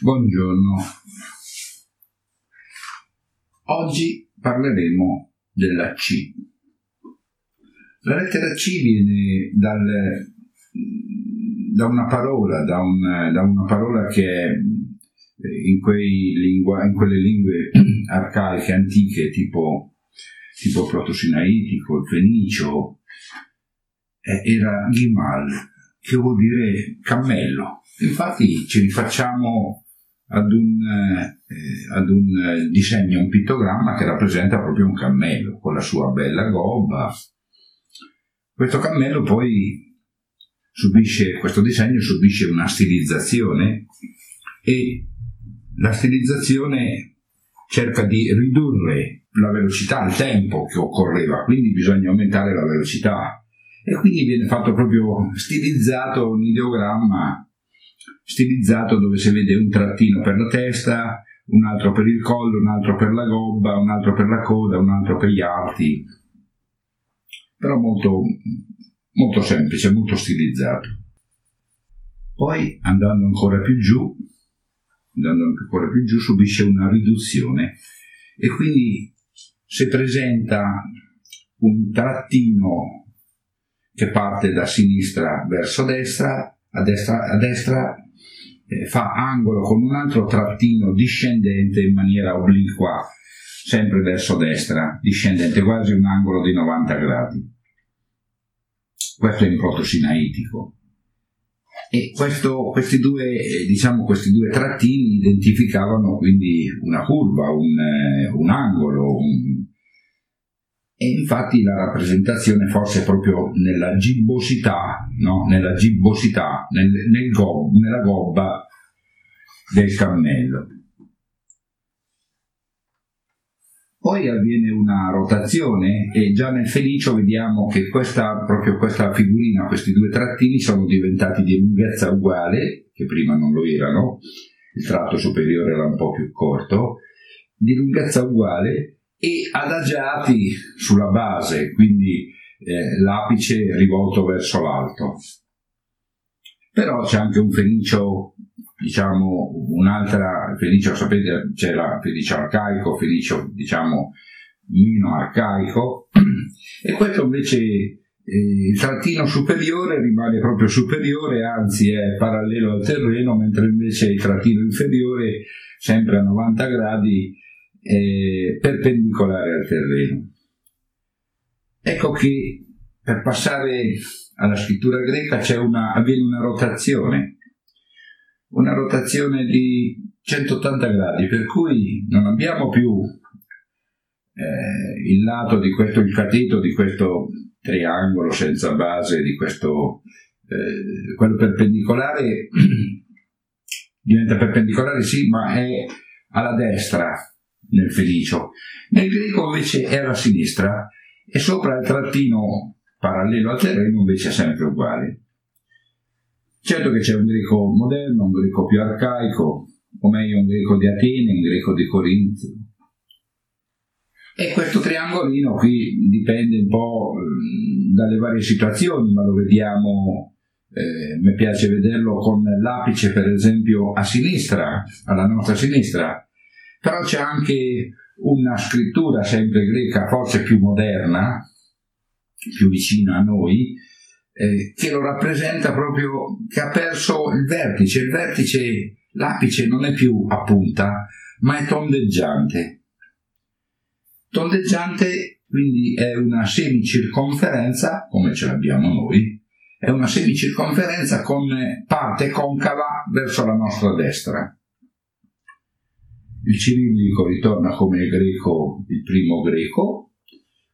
Buongiorno. Oggi parleremo della C. La lettera C viene dal, da una parola, da, un, da, una parola che è in, lingua, in quelle lingue arcaiche antiche tipo, tipo protosinaitico, il fenicio, eh, era Gimal, che vuol dire cammello. Infatti ci rifacciamo ad un, eh, ad un disegno, un pittogramma che rappresenta proprio un cammello con la sua bella gobba. Questo cammello poi subisce, questo disegno subisce una stilizzazione e la stilizzazione cerca di ridurre la velocità, il tempo che occorreva, quindi bisogna aumentare la velocità e quindi viene fatto proprio stilizzato un ideogramma stilizzato dove si vede un trattino per la testa, un altro per il collo, un altro per la gobba, un altro per la coda, un altro per gli arti, però molto, molto semplice, molto stilizzato. Poi andando ancora più giù, andando ancora più giù, subisce una riduzione e quindi si presenta un trattino che parte da sinistra verso destra, a destra, a destra eh, fa angolo con un altro trattino discendente in maniera obliqua, sempre verso destra, discendente, quasi un angolo di 90 gradi. Questo è in protosinaitico. E questo, questi, due, eh, diciamo, questi, due, trattini identificavano quindi una curva, un, eh, un angolo, un, e infatti la rappresentazione forse proprio nella gibbosità, no? nella gibbosità, nel, nel gob, nella gobba del cammello. Poi avviene una rotazione e già nel felicio vediamo che questa, proprio questa figurina, questi due trattini sono diventati di lunghezza uguale, che prima non lo erano, il tratto superiore era un po' più corto, di lunghezza uguale e adagiati sulla base, quindi eh, l'apice rivolto verso l'alto. Però c'è anche un fenicio, diciamo, un'altra fenicio, sapete, c'è la fenicio arcaico, fenicio, diciamo, meno arcaico, e questo invece eh, il trattino superiore rimane proprio superiore, anzi è parallelo al terreno, mentre invece il trattino inferiore, sempre a 90 gradi, eh, perpendicolare al terreno. Ecco che per passare alla scrittura greca una, avviene una rotazione, una rotazione di 180 gradi, per cui non abbiamo più eh, il lato di questo, il cateto di questo triangolo senza base, di questo, eh, quello perpendicolare diventa perpendicolare sì, ma è alla destra, nel felicio. Nel greco invece è alla sinistra e sopra il trattino parallelo al terreno invece è sempre uguale. Certo che c'è un greco moderno, un greco più arcaico, o meglio un greco di Atene, un greco di Corinto. E questo triangolino qui dipende un po' dalle varie situazioni, ma lo vediamo, eh, mi piace vederlo con l'apice per esempio a sinistra, alla nostra sinistra, però c'è anche una scrittura sempre greca, forse più moderna, più vicina a noi, eh, che lo rappresenta proprio, che ha perso il vertice, il vertice, l'apice non è più a punta, ma è tondeggiante. Tondeggiante quindi è una semicirconferenza, come ce l'abbiamo noi, è una semicirconferenza con parte concava verso la nostra destra. Il cirillico ritorna come il greco, il primo greco,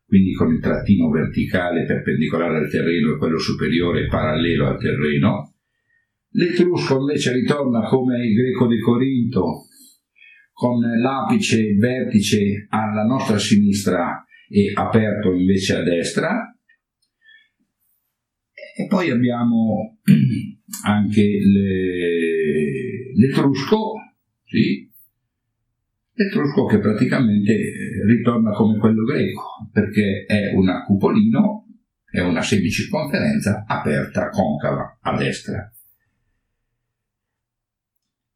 quindi con il trattino verticale perpendicolare al terreno e quello superiore parallelo al terreno. L'etrusco invece ritorna come il greco di Corinto, con l'apice il vertice alla nostra sinistra e aperto invece a destra. E poi abbiamo anche le, l'etrusco, sì, L'etrusco che praticamente eh, ritorna come quello greco, perché è una cupolino, è una semicirconferenza aperta, concava, a destra.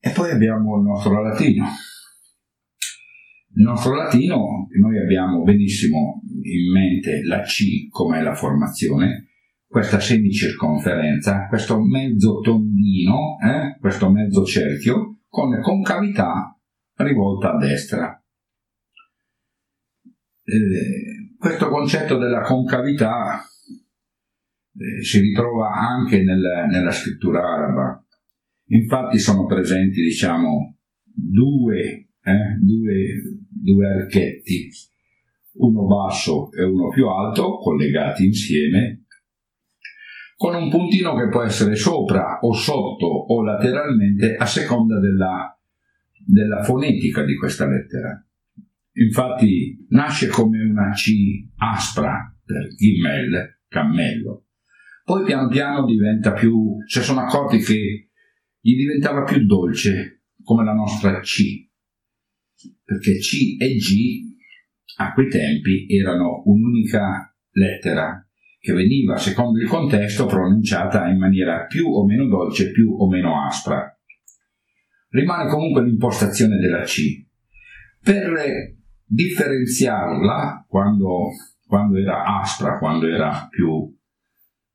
E poi abbiamo il nostro latino. Il nostro latino, noi abbiamo benissimo in mente la C come la formazione, questa semicirconferenza, questo mezzo tondino, eh, questo mezzo cerchio, con concavità rivolta a destra. Eh, questo concetto della concavità eh, si ritrova anche nel, nella scrittura araba. Infatti sono presenti, diciamo, due, eh, due, due archetti, uno basso e uno più alto, collegati insieme, con un puntino che può essere sopra o sotto o lateralmente a seconda della, della fonetica di questa lettera. Infatti nasce come una C aspra per Gimel, cammello. Poi piano piano diventa più, si sono accorti che gli diventava più dolce, come la nostra C, perché C e G a quei tempi erano un'unica lettera che veniva, secondo il contesto, pronunciata in maniera più o meno dolce, più o meno aspra. Rimane comunque l'impostazione della C. Per differenziarla, quando, quando era aspra, quando era più,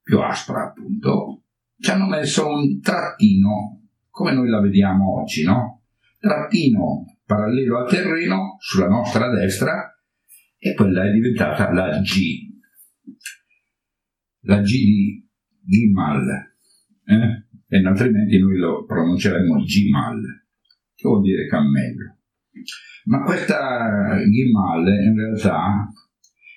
più aspra, appunto, ci hanno messo un trattino, come noi la vediamo oggi, no? Trattino parallelo al terreno sulla nostra destra e quella è diventata la G la G di Gimal, eh? E altrimenti noi lo pronunceremmo Gimal, che vuol dire cammello. Ma questa Gimal in realtà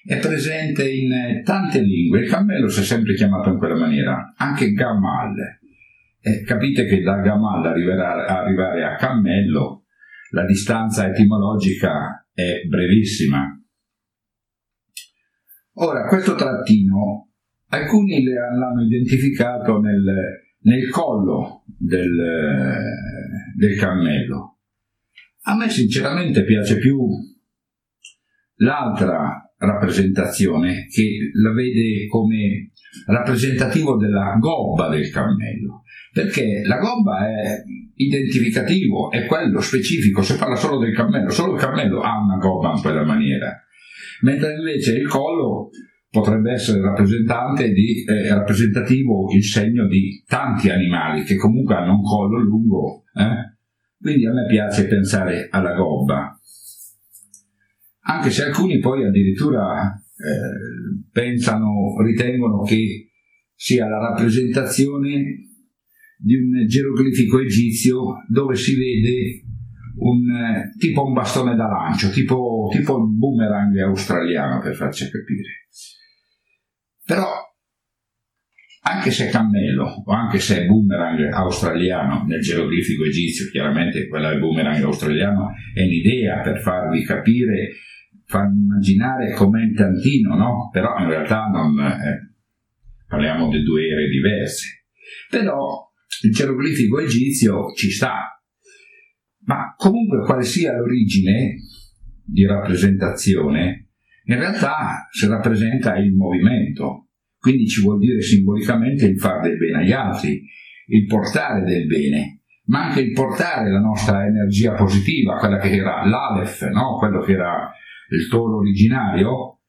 è presente in tante lingue, il cammello si è sempre chiamato in quella maniera, anche Gamal. Eh, capite che da Gamal arrivare, arrivare a cammello la distanza etimologica è brevissima. Ora, questo trattino Alcuni l'hanno identificato nel, nel collo del, del cammello. A me sinceramente piace più l'altra rappresentazione che la vede come rappresentativo della gobba del cammello, perché la gobba è identificativo, è quello specifico, si parla solo del cammello, solo il cammello ha una gobba in quella maniera, mentre invece il collo potrebbe essere di, eh, rappresentativo il segno di tanti animali che comunque hanno un collo lungo. Eh? Quindi a me piace pensare alla gobba. Anche se alcuni poi addirittura eh, pensano, ritengono che sia la rappresentazione di un geroglifico egizio dove si vede un, eh, tipo un bastone da lancio, tipo, tipo il boomerang australiano per farci capire. Però, anche se è cammello o anche se è boomerang australiano, nel geroglifico egizio, chiaramente quella del boomerang australiano è un'idea per farvi capire, farvi immaginare com'è il tantino, no? Però in realtà non, eh, parliamo di due ere diverse. Però il geroglifico egizio ci sta, ma comunque quale sia l'origine di rappresentazione, in realtà si rappresenta il movimento, quindi ci vuol dire simbolicamente il fare del bene agli altri, il portare del bene, ma anche il portare la nostra energia positiva, quella che era l'Aleph, no? quello che era il toro originario,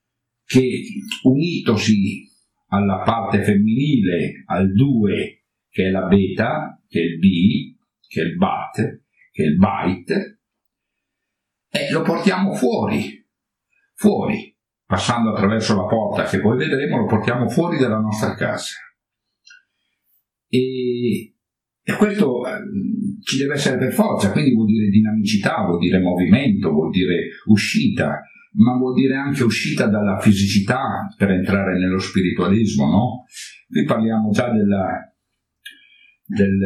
che unitosi alla parte femminile, al 2, che è la beta, che è il B, che è il bat, che è il bite, e lo portiamo fuori, fuori, passando attraverso la porta che poi vedremo, lo portiamo fuori dalla nostra casa. E, e questo eh, ci deve essere per forza, quindi vuol dire dinamicità, vuol dire movimento, vuol dire uscita, ma vuol dire anche uscita dalla fisicità per entrare nello spiritualismo, no? Qui parliamo già della, del,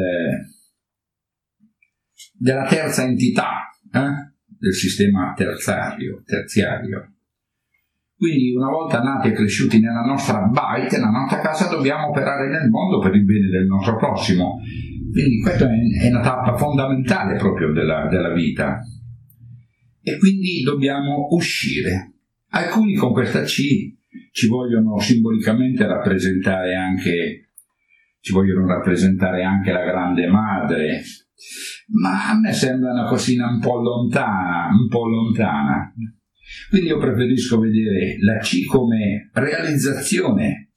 della terza entità eh? del sistema terziario, terziario. Quindi una volta nati e cresciuti nella nostra bite, nella nostra casa, dobbiamo operare nel mondo per il bene del nostro prossimo. Quindi questa è una tappa fondamentale proprio della, della vita. E quindi dobbiamo uscire. Alcuni con questa C ci vogliono simbolicamente rappresentare anche, ci vogliono rappresentare anche la grande madre, ma a me sembra una cosina un po' lontana, un po' lontana. Quindi io preferisco vedere la C come realizzazione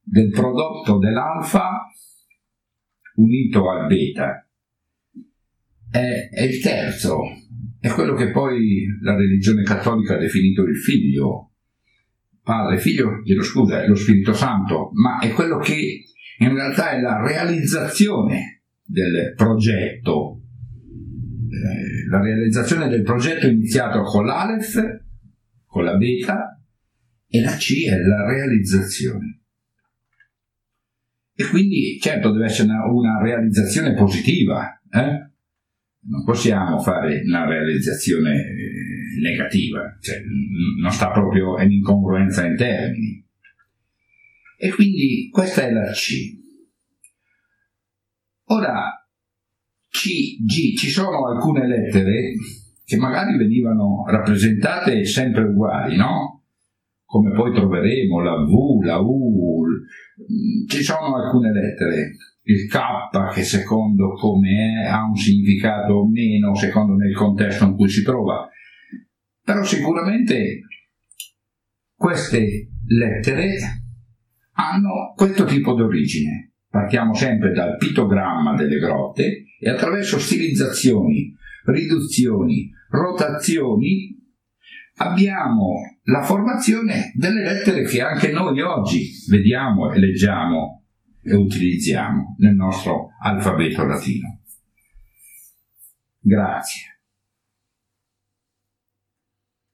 del prodotto dell'alfa unito al beta. È, è il terzo, è quello che poi la religione cattolica ha definito il figlio, padre, figlio, chiedo scusa, è lo Spirito Santo, ma è quello che in realtà è la realizzazione del progetto, eh, la realizzazione del progetto iniziato con l'Aleph, con la beta, e la C è la realizzazione. E quindi certo deve essere una, una realizzazione positiva, eh? non possiamo fare una realizzazione eh, negativa, cioè, non sta proprio in incongruenza in termini. E quindi questa è la C. Ora, C, G, ci sono alcune lettere che magari venivano rappresentate sempre uguali, no? Come poi troveremo la V, la U, ci sono alcune lettere. Il K che secondo come è ha un significato o meno secondo nel contesto in cui si trova. Però sicuramente queste lettere hanno questo tipo di origine partiamo sempre dal pittogramma delle grotte e attraverso stilizzazioni riduzioni rotazioni abbiamo la formazione delle lettere che anche noi oggi vediamo e leggiamo e utilizziamo nel nostro alfabeto latino. Grazie.